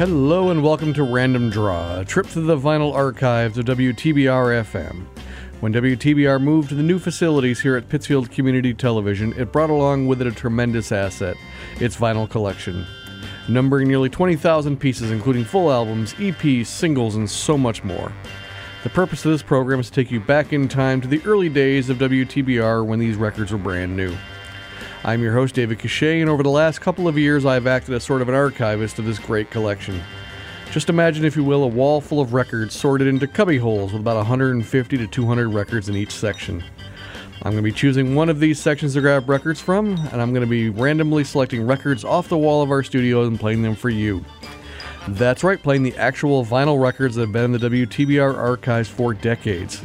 Hello and welcome to Random Draw, a trip through the vinyl archives of WTBR FM. When WTBR moved to the new facilities here at Pittsfield Community Television, it brought along with it a tremendous asset its vinyl collection. Numbering nearly 20,000 pieces, including full albums, EPs, singles, and so much more. The purpose of this program is to take you back in time to the early days of WTBR when these records were brand new. I'm your host, David Cachet, and over the last couple of years, I've acted as sort of an archivist of this great collection. Just imagine, if you will, a wall full of records sorted into cubby holes with about 150 to 200 records in each section. I'm going to be choosing one of these sections to grab records from, and I'm going to be randomly selecting records off the wall of our studio and playing them for you. That's right, playing the actual vinyl records that have been in the WTBR archives for decades.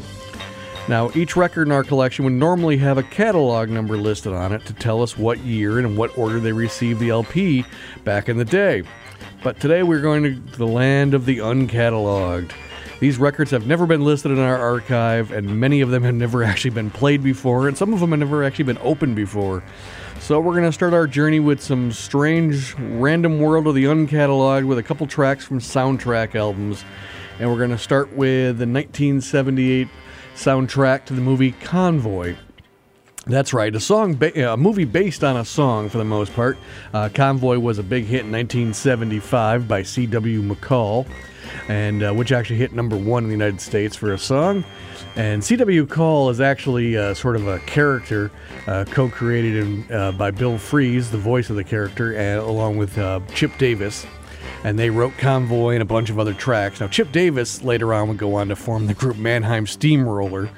Now, each record in our collection would normally have a catalog number listed on it to tell us what year and in what order they received the LP back in the day. But today we're going to the land of the uncatalogued. These records have never been listed in our archive, and many of them have never actually been played before, and some of them have never actually been opened before. So we're going to start our journey with some strange, random world of the uncatalogued with a couple tracks from soundtrack albums. And we're going to start with the 1978 soundtrack to the movie Convoy. That's right, a song, ba- a movie based on a song for the most part. Uh, Convoy was a big hit in 1975 by C.W. McCall, and uh, which actually hit number one in the United States for a song. And C.W. Call is actually uh, sort of a character uh, co-created in, uh, by Bill Fries, the voice of the character, and, along with uh, Chip Davis and they wrote Convoy and a bunch of other tracks. Now, Chip Davis later on would go on to form the group Mannheim Steamroller.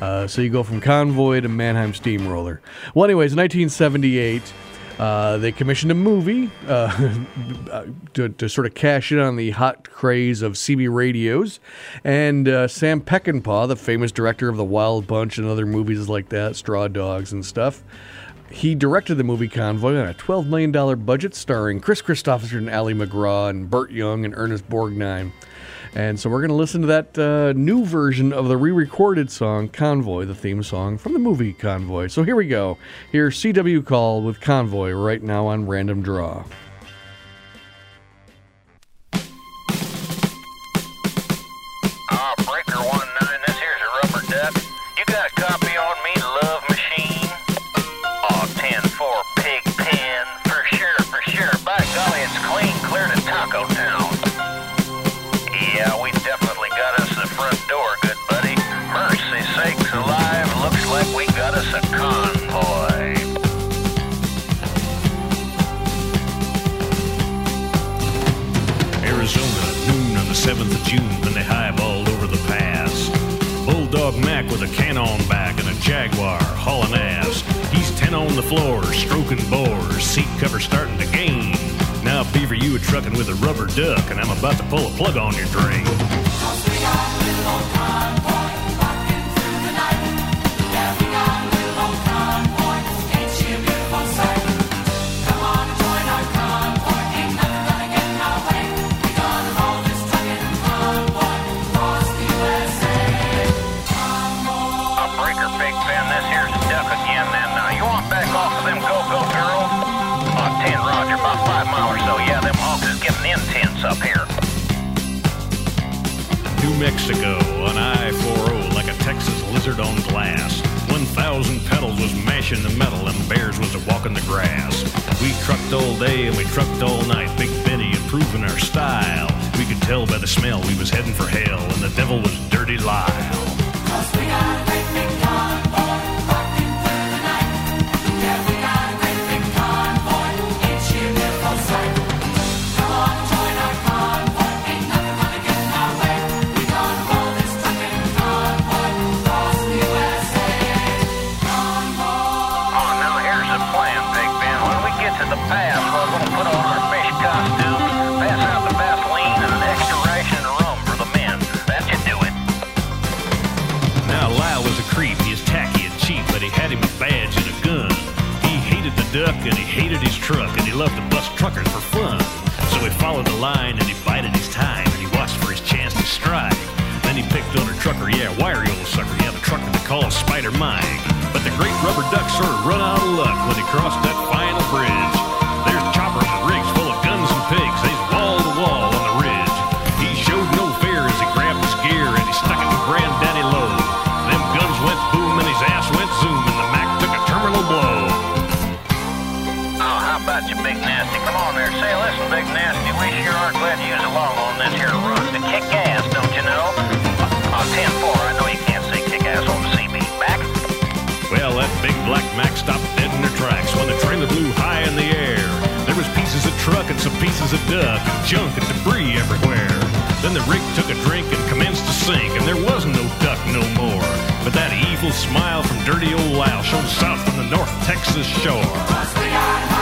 Uh, so you go from Convoy to Mannheim Steamroller. Well, anyways, 1978. Uh, they commissioned a movie uh, to, to, sort of cash in on the hot craze of CB radios. And uh, Sam Peckinpah, the famous director of The Wild Bunch and other movies like that, Straw Dogs and stuff, he directed the movie Convoy on a $12 million budget starring Kris Kristofferson, Ali MacGraw, and Burt Young and Ernest Borgnine. And so we're going to listen to that uh, new version of the re recorded song Convoy, the theme song from the movie Convoy. So here we go. Here's CW Call with Convoy right now on Random Draw. Mack with a cannon back and a Jaguar hauling ass. He's 10 on the floor, stroking bores, seat cover starting to gain. Now, Beaver, you a trucking with a rubber duck, and I'm about to pull a plug on your drain. Up here. New Mexico on I-40 like a Texas lizard on glass. 1,000 pedals was mashing the metal and bears was a walking the grass. We trucked all day and we trucked all night. Big Benny improving our style. We could tell by the smell we was heading for hell and the devil was Dirty Lyle. Truck and he loved to bust truckers for fun. So he followed the line and he bided his time and he watched for his chance to strike. Then he picked on a trucker, yeah, wiry old sucker, yeah, the trucker they call Spider Mike. But the great rubber duck sort of run out of luck when he crossed that final bridge. have a long on this here road to kick ass, don't you know? On 10-4, I know you can't say kick ass on the CB. Back. Well, that big black Mack stopped dead in her tracks when the trailer blew high in the air. There was pieces of truck and some pieces of duck and junk and debris everywhere. Then the rig took a drink and commenced to sink, and there was no duck no more. But that evil smile from dirty old Lyle showed south from the North Texas shore.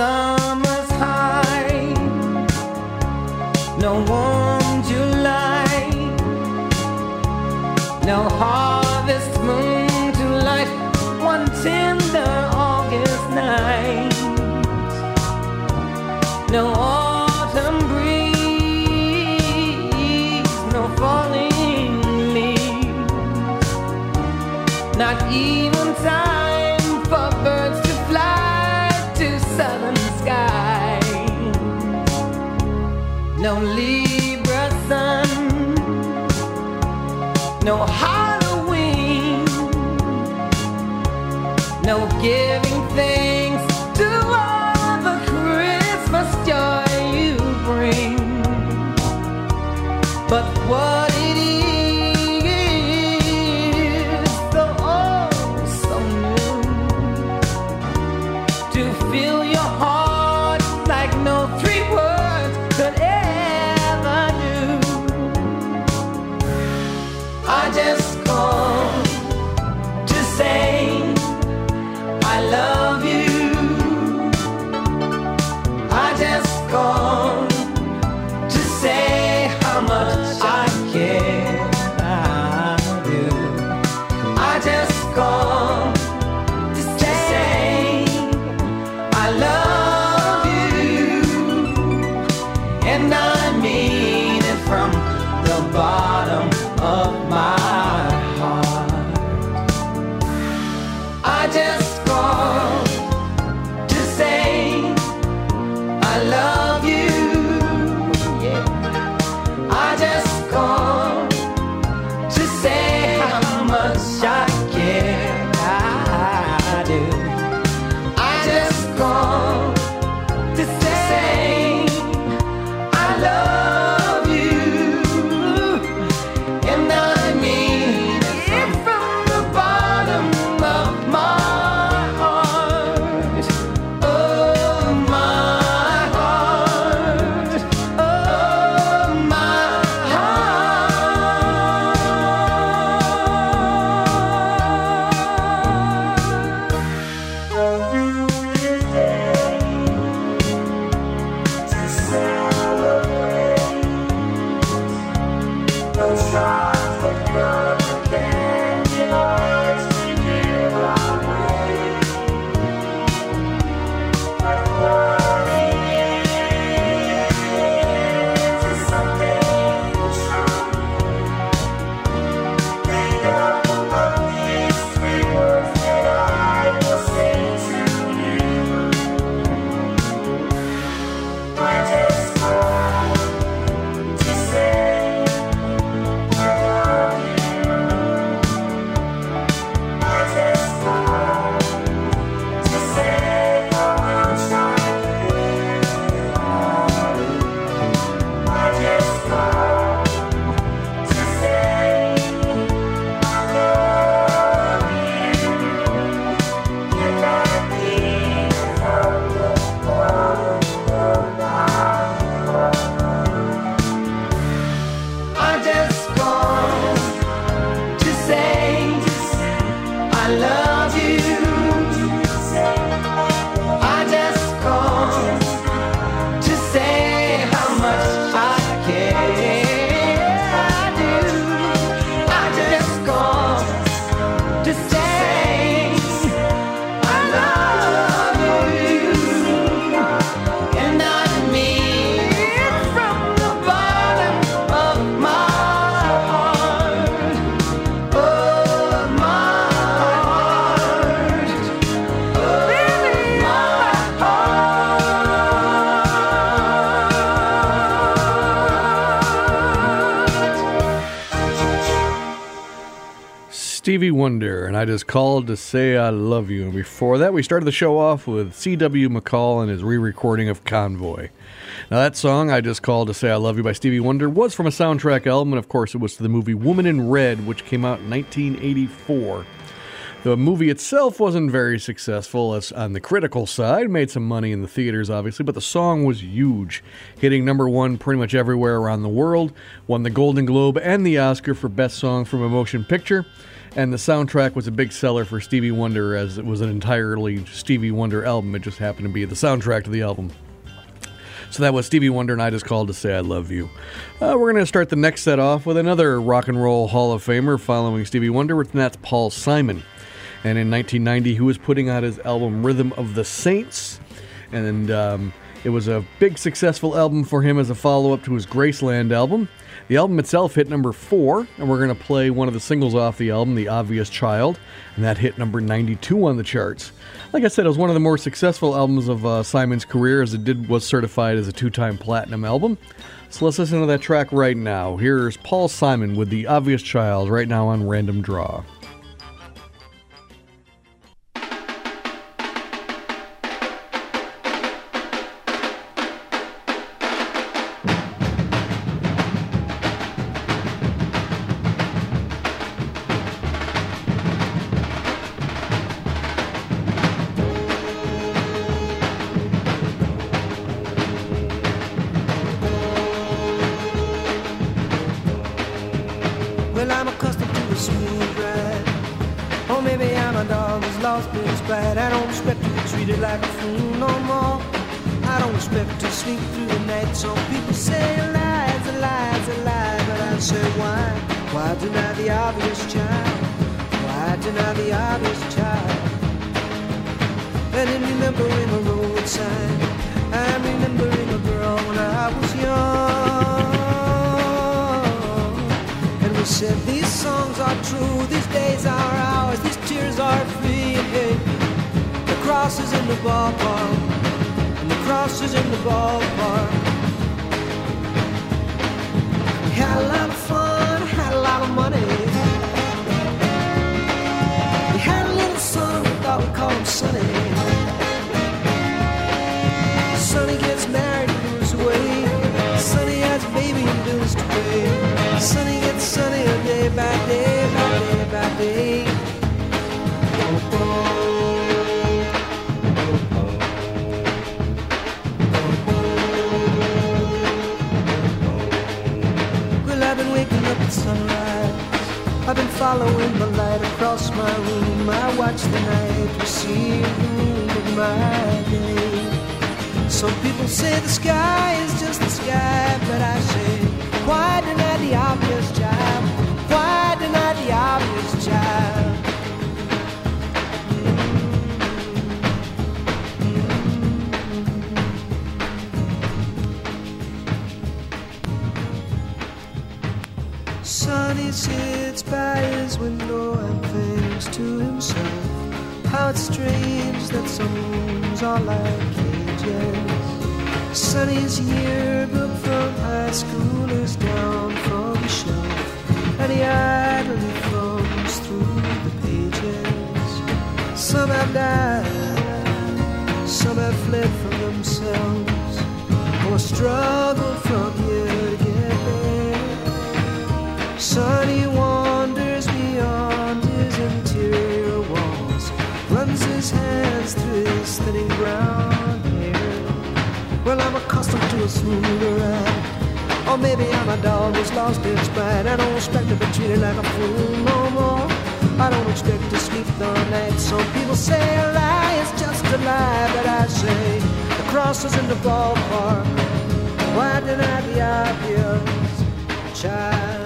sun. No. Wonder, and I just called to say I love you. And before that, we started the show off with C.W. McCall and his re recording of Convoy. Now, that song, I just called to say I love you by Stevie Wonder, was from a soundtrack album, and of course, it was to the movie Woman in Red, which came out in 1984. The movie itself wasn't very successful as on the critical side, made some money in the theaters obviously, but the song was huge, hitting number 1 pretty much everywhere around the world, won the Golden Globe and the Oscar for best song from a motion picture, and the soundtrack was a big seller for Stevie Wonder as it was an entirely Stevie Wonder album. It just happened to be the soundtrack to the album. So that was Stevie Wonder, and I just called to say I love you. Uh, we're going to start the next set off with another rock and roll Hall of Famer following Stevie Wonder, and that's Paul Simon. And in 1990, he was putting out his album Rhythm of the Saints, and um, it was a big successful album for him as a follow up to his Graceland album. The album itself hit number four, and we're going to play one of the singles off the album, The Obvious Child, and that hit number 92 on the charts. Like I said, it was one of the more successful albums of uh, Simon's career, as it did was certified as a two-time platinum album. So let's listen to that track right now. Here's Paul Simon with The Obvious Child right now on Random Draw. Cross is in the ballpark, and the cross is in the ballpark. We had a lot of fun, had a lot of money. We had a little son, we thought we'd call him Sonny. Sonny gets married and moves away. Sonny has a baby and bills to pay. Sonny gets sunnier day by day by day by day. sunrise. I've been following the light across my room. I watch the night receive the moon of my day. Some people say the sky is just the sky, but I say, why deny the obvious, child? Why deny the obvious? Sits by his window and thinks to himself how it's strange that some rooms are like cages. Sonny's yearbook from high school is down from the shelf, and he idly thumbs through the pages. Some have died, some have fled from themselves, or struggled from there. Sonny wanders beyond his interior walls, runs his hands through his thinning brown hair. Well, I'm accustomed to a smoother ride. Or maybe I'm a dog who's lost its pride. I don't expect to be treated like a fool no more. I don't expect to sleep the night. Some people say a lie is just a lie, but I say the cross is in the ballpark. Why deny the obvious, child?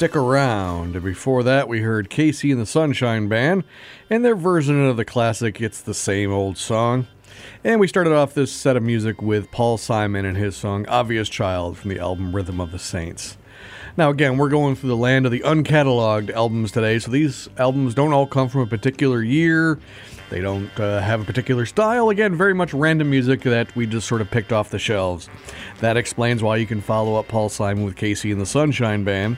Stick Around. And Before that, we heard KC and the Sunshine Band and their version of the classic It's the Same Old Song. And we started off this set of music with Paul Simon and his song Obvious Child from the album Rhythm of the Saints. Now, again, we're going through the land of the uncatalogued albums today, so these albums don't all come from a particular year. They don't uh, have a particular style. Again, very much random music that we just sort of picked off the shelves. That explains why you can follow up Paul Simon with KC and the Sunshine Band,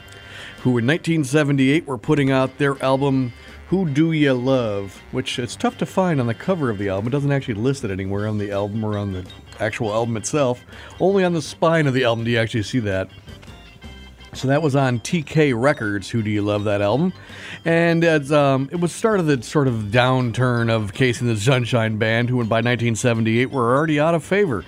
who in 1978 were putting out their album Who Do You Love, which it's tough to find on the cover of the album. It doesn't actually list it anywhere on the album or on the actual album itself. Only on the spine of the album do you actually see that. So that was on TK Records. Who do you love that album? And um, it was start of the sort of downturn of KC and the Sunshine Band, who by 1978 were already out of favor.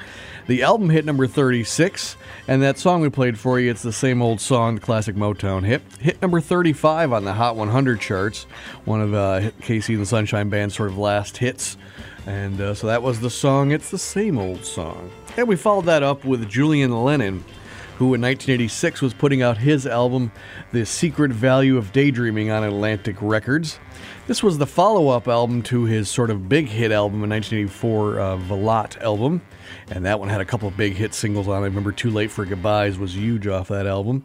The album hit number 36, and that song we played for you, it's the same old song, the classic Motown hit, hit number 35 on the Hot 100 charts, one of uh, KC and the Sunshine Band's sort of last hits. And uh, so that was the song, It's the Same Old Song. And we followed that up with Julian Lennon who in 1986 was putting out his album, The Secret Value of Daydreaming, on Atlantic Records. This was the follow up album to his sort of big hit album in 1984, uh, Valotte album. And that one had a couple of big hit singles on it. I remember Too Late for Goodbyes was huge off that album.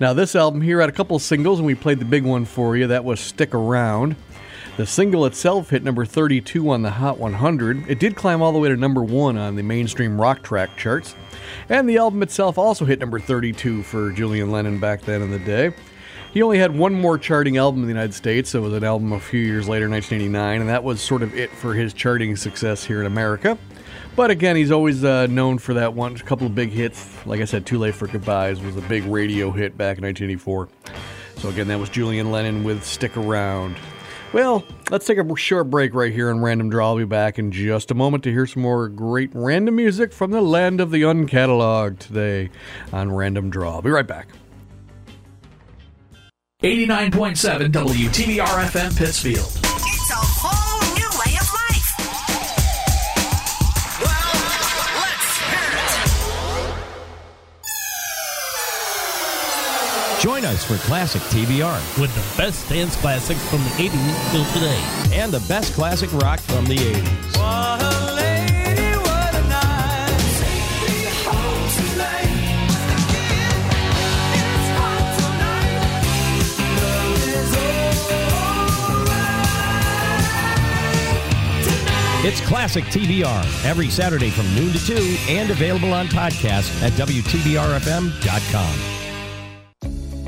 Now, this album here had a couple of singles, and we played the big one for you. That was Stick Around. The single itself hit number 32 on the Hot 100. It did climb all the way to number 1 on the mainstream rock track charts. And the album itself also hit number 32 for Julian Lennon back then in the day. He only had one more charting album in the United States. It was an album a few years later, 1989, and that was sort of it for his charting success here in America. But again, he's always uh, known for that one, couple of big hits. Like I said, Too Late for Goodbyes was a big radio hit back in 1984. So again, that was Julian Lennon with Stick Around. Well, let's take a short break right here on Random Draw. I'll be back in just a moment to hear some more great random music from the land of the uncatalogued today on Random Draw. I'll be right back. 89.7 WTBR FM Pittsfield. Us for Classic TBR with the best dance classics from the 80s till today. and the best classic rock from the 80s. Lady, tonight. Tonight. It's Classic TBR every Saturday from noon to 2 and available on podcast at WTBRFM.com.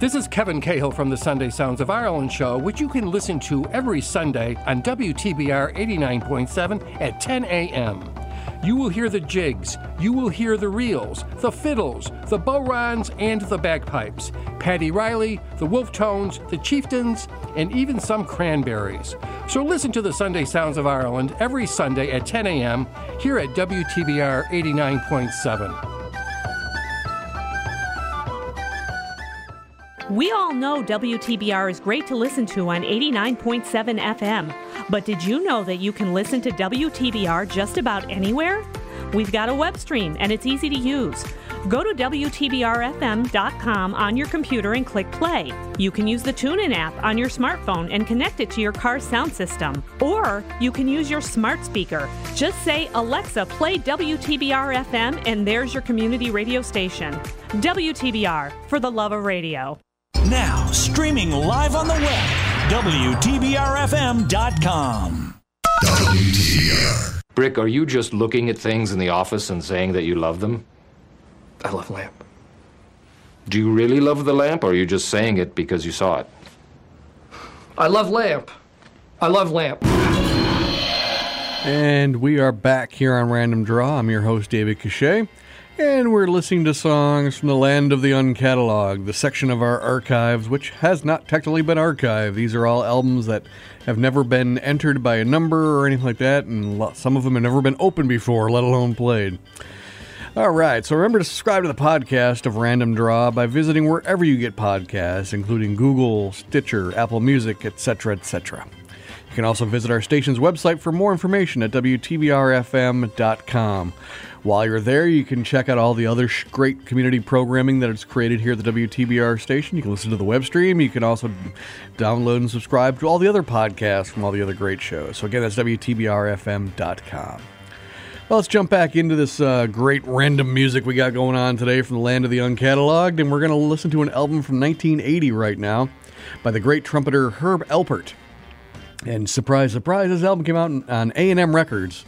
This is Kevin Cahill from the Sunday Sounds of Ireland show, which you can listen to every Sunday on WTBR 89.7 at 10 a.m. You will hear the jigs, you will hear the reels, the fiddles, the bodhráns, and the bagpipes, Paddy Reilly, the Wolf Tones, the Chieftains, and even some cranberries. So listen to the Sunday Sounds of Ireland every Sunday at 10 a.m. here at WTBR 89.7. We all know WTBR is great to listen to on 89.7 FM. But did you know that you can listen to WTBR just about anywhere? We've got a web stream and it's easy to use. Go to WTBRFM.com on your computer and click play. You can use the TuneIn app on your smartphone and connect it to your car's sound system. Or you can use your smart speaker. Just say, Alexa, play WTBR FM, and there's your community radio station. WTBR, for the love of radio. Now, streaming live on the web, WTBRFM.com. Brick, are you just looking at things in the office and saying that you love them? I love lamp. Do you really love the lamp, or are you just saying it because you saw it? I love lamp. I love lamp. And we are back here on Random Draw. I'm your host, David Cachet. And we're listening to songs from the land of the uncatalogued, the section of our archives which has not technically been archived. These are all albums that have never been entered by a number or anything like that, and some of them have never been opened before, let alone played. All right, so remember to subscribe to the podcast of Random Draw by visiting wherever you get podcasts, including Google, Stitcher, Apple Music, etc., etc. You can also visit our station's website for more information at WTBRFM.com. While you're there, you can check out all the other sh- great community programming that is created here at the WTBR station. You can listen to the web stream. You can also download and subscribe to all the other podcasts from all the other great shows. So, again, that's WTBRFM.com. Well, let's jump back into this uh, great random music we got going on today from the land of the uncatalogued, and we're going to listen to an album from 1980 right now by the great trumpeter Herb Alpert. And surprise, surprise, this album came out on A&M Records.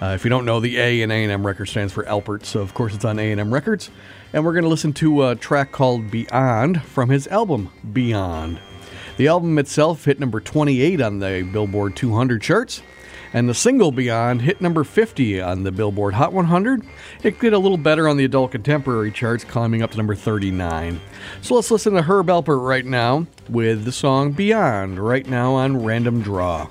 Uh, if you don't know, the A in A&M Records stands for Alpert, so of course it's on A&M Records. And we're going to listen to a track called Beyond from his album Beyond. The album itself hit number 28 on the Billboard 200 charts, and the single Beyond hit number 50 on the Billboard Hot 100. It did a little better on the adult contemporary charts, climbing up to number 39. So let's listen to Herb Alpert right now with the song Beyond, right now on Random Draw.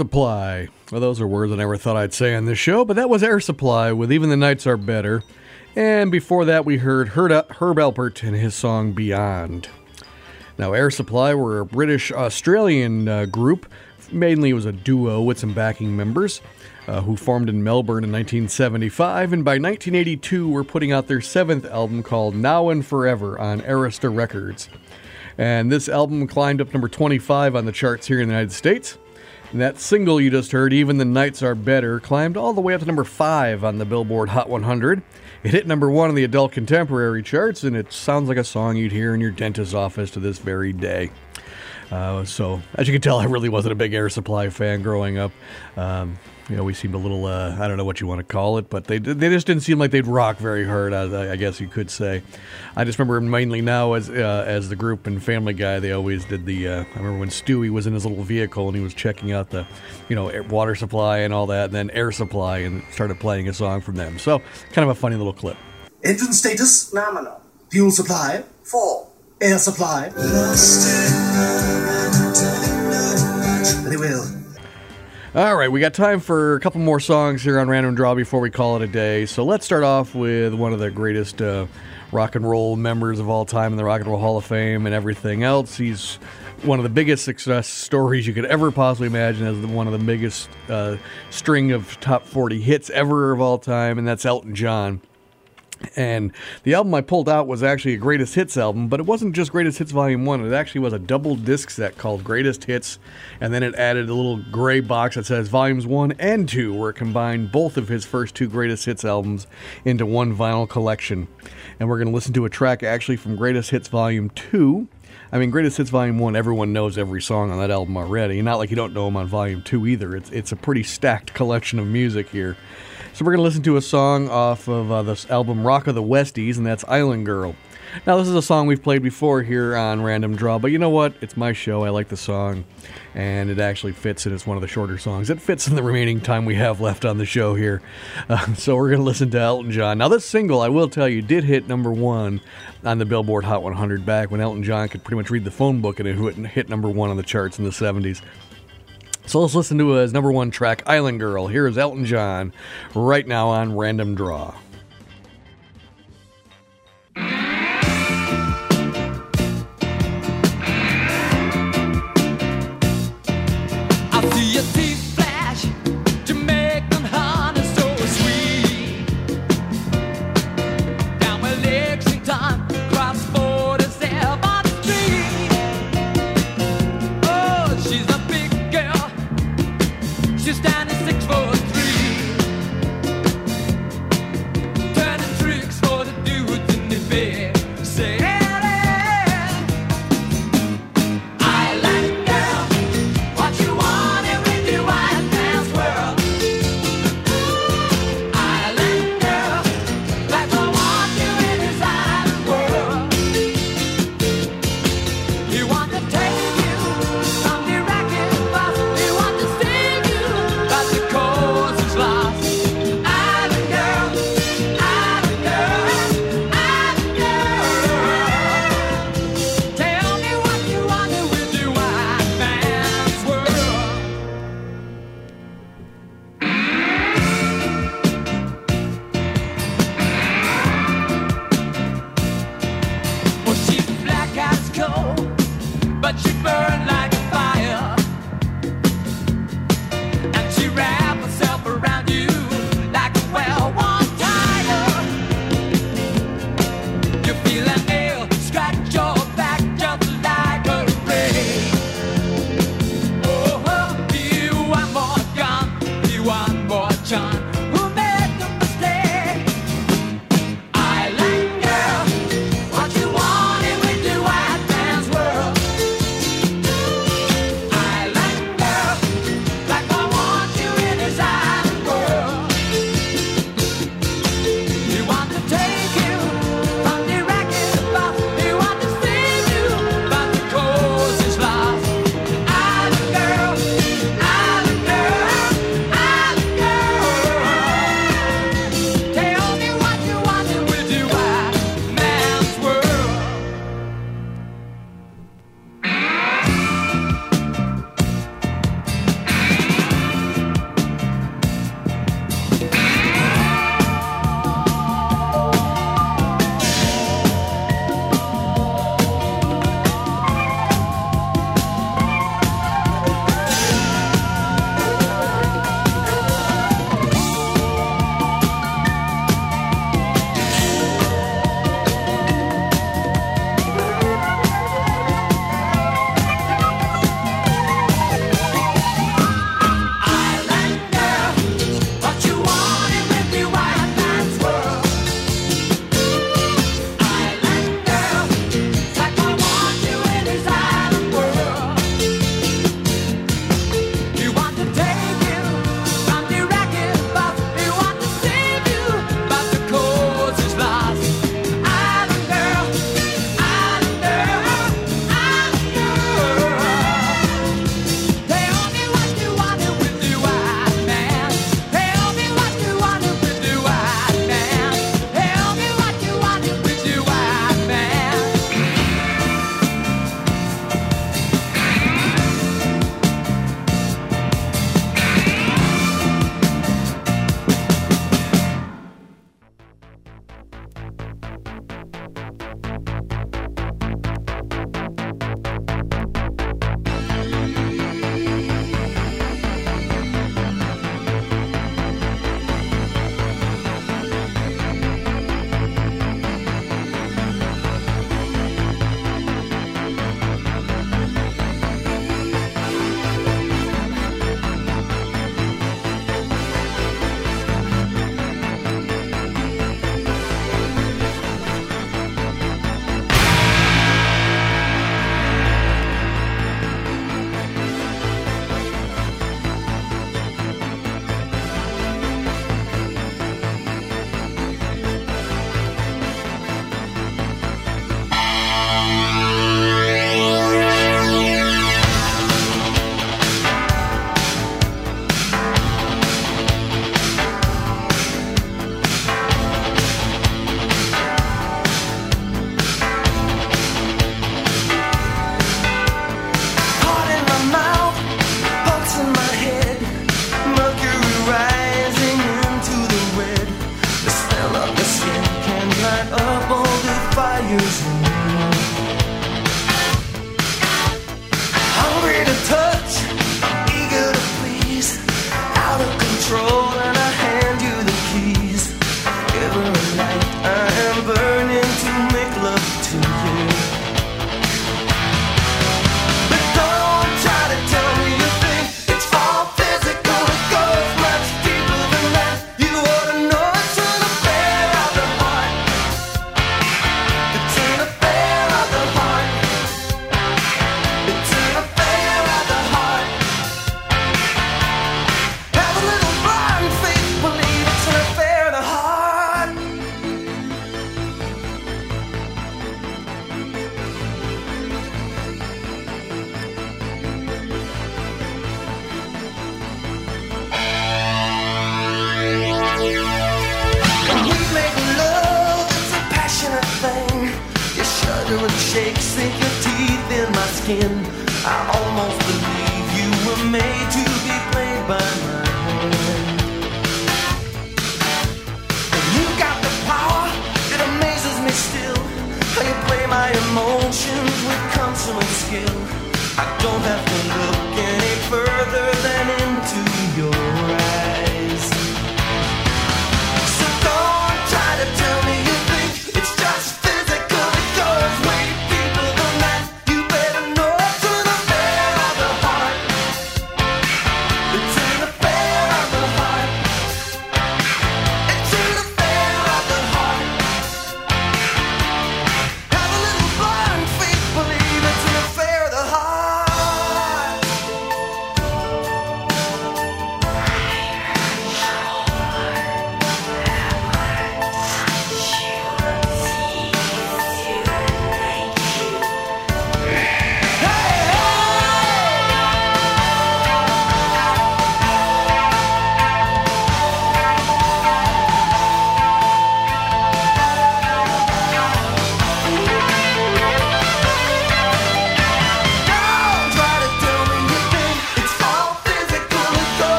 Supply. Well, those are words I never thought I'd say on this show, but that was Air Supply with Even the Nights Are Better. And before that, we heard Herb, Alpert and his song Beyond. Now, Air Supply were a British Australian uh, group. Mainly, it was a duo with some backing members uh, who formed in Melbourne in 1975. And by 1982, were putting out their seventh album called Now and Forever on Arista Records. And this album climbed up number 25 on the charts here in the United States. And that single you just heard, Even the Nights Are Better, climbed all the way up to number 5 on the Billboard Hot 100. It hit number 1 on the adult contemporary charts, and it sounds like a song you'd hear in your dentist's office to this very day. Uh, so, as you can tell, I really wasn't a big Air Supply fan growing up. Um, know, we seemed a little, uh, I don't know what you want to call it, but they they just didn't seem like they'd rock very hard, I, I guess you could say. I just remember mainly now as uh, as the group and Family Guy, they always did the, uh, I remember when Stewie was in his little vehicle and he was checking out the, you know, air, water supply and all that, and then Air Supply and started playing a song from them. So, kind of a funny little clip. Engine status nominal. Fuel supply full. Air supply. Very well. All right, we got time for a couple more songs here on Random Draw before we call it a day. So let's start off with one of the greatest uh, rock and roll members of all time in the Rock and Roll Hall of Fame and everything else. He's one of the biggest success stories you could ever possibly imagine as one of the biggest uh, string of top 40 hits ever of all time, and that's Elton John. And the album I pulled out was actually a greatest hits album, but it wasn't just greatest hits volume one. It actually was a double disc set called Greatest Hits, and then it added a little gray box that says volumes one and two, where it combined both of his first two greatest hits albums into one vinyl collection. And we're going to listen to a track actually from Greatest Hits Volume two. I mean, Greatest Hits Volume One. Everyone knows every song on that album already. Not like you don't know them on Volume Two either. It's it's a pretty stacked collection of music here. So we're going to listen to a song off of uh, this album Rock of the Westies, and that's Island Girl. Now, this is a song we've played before here on Random Draw, but you know what? It's my show. I like the song, and it actually fits, and it's one of the shorter songs. It fits in the remaining time we have left on the show here. Uh, so we're going to listen to Elton John. Now, this single, I will tell you, did hit number one on the Billboard Hot 100 back when Elton John could pretty much read the phone book and it hit- hit number one on the charts in the 70s. So let's listen to his number one track, Island Girl. Here is Elton John right now on Random Draw.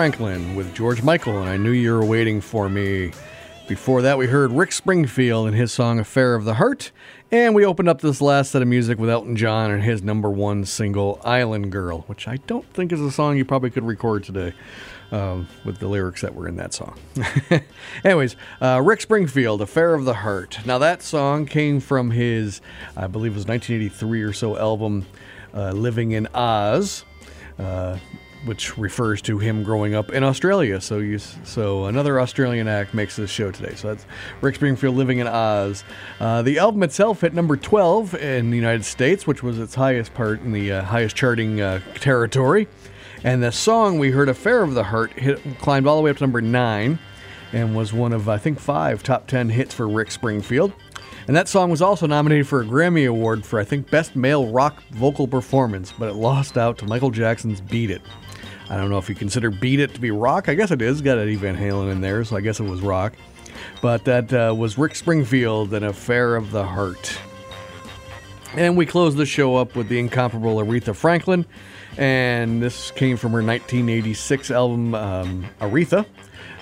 Franklin with George Michael, and I knew you were waiting for me. Before that, we heard Rick Springfield and his song Affair of the Heart, and we opened up this last set of music with Elton John and his number one single, Island Girl, which I don't think is a song you probably could record today. Um, with the lyrics that were in that song. Anyways, uh, Rick Springfield, Affair of the Heart. Now, that song came from his, I believe it was 1983 or so album, uh, Living in Oz. Uh, which refers to him growing up in Australia. So you, so another Australian act makes this show today. So that's Rick Springfield living in Oz. Uh, the album itself hit number 12 in the United States, which was its highest part in the uh, highest charting uh, territory. And the song we heard, "Affair of the Heart," hit, climbed all the way up to number nine, and was one of I think five top ten hits for Rick Springfield. And that song was also nominated for a Grammy Award for I think Best Male Rock Vocal Performance, but it lost out to Michael Jackson's "Beat It." I don't know if you consider Beat It to be rock. I guess it is. Got Eddie Van Halen in there, so I guess it was rock. But that uh, was Rick Springfield, An Affair of the Heart. And we close the show up with the incomparable Aretha Franklin. And this came from her 1986 album, um, Aretha.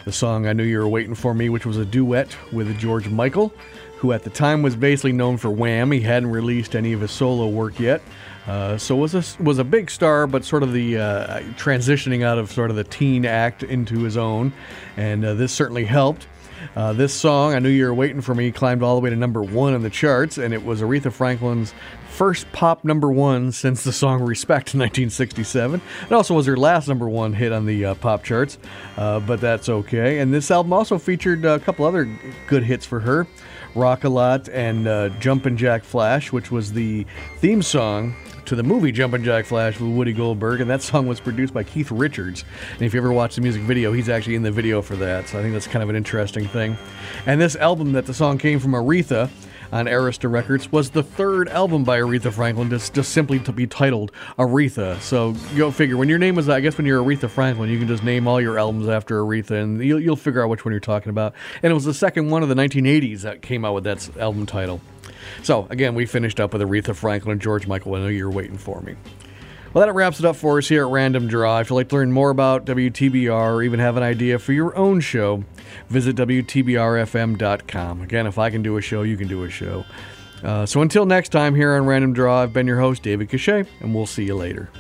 The song I Knew You Were Waiting For Me, which was a duet with George Michael, who at the time was basically known for Wham. He hadn't released any of his solo work yet. Uh, so was a was a big star, but sort of the uh, transitioning out of sort of the teen act into his own, and uh, this certainly helped. Uh, this song, I knew you were waiting for me, climbed all the way to number one in the charts, and it was Aretha Franklin's first pop number one since the song "Respect" in 1967. It also was her last number one hit on the uh, pop charts, but that's okay. And this album also featured a couple other good hits for her. Rock a Lot and Jumpin' Jack Flash, which was the theme song to the movie Jumpin' Jack Flash with Whoopi Goldberg, and that song was produced by Keith Richards. And if you ever watch the music video, he's actually in the video for that, so I think that's kind of an interesting thing. And this album that the song came from Aretha on Arista Records was the third album by Aretha Franklin just, just simply to be titled Aretha. So go figure. When your name is, I guess when you're Aretha Franklin, you can just name all your albums after Aretha and you'll, you'll figure out which one you're talking about. And it was the second one of the 1980s that came out with that album title. So again, we finished up with Aretha Franklin and George Michael. I know you're waiting for me. Well, that wraps it up for us here at Random Draw. If you'd like to learn more about WTBR or even have an idea for your own show, visit WTBRFM.com. Again, if I can do a show, you can do a show. Uh, so until next time here on Random Draw, I've been your host, David Cachet, and we'll see you later.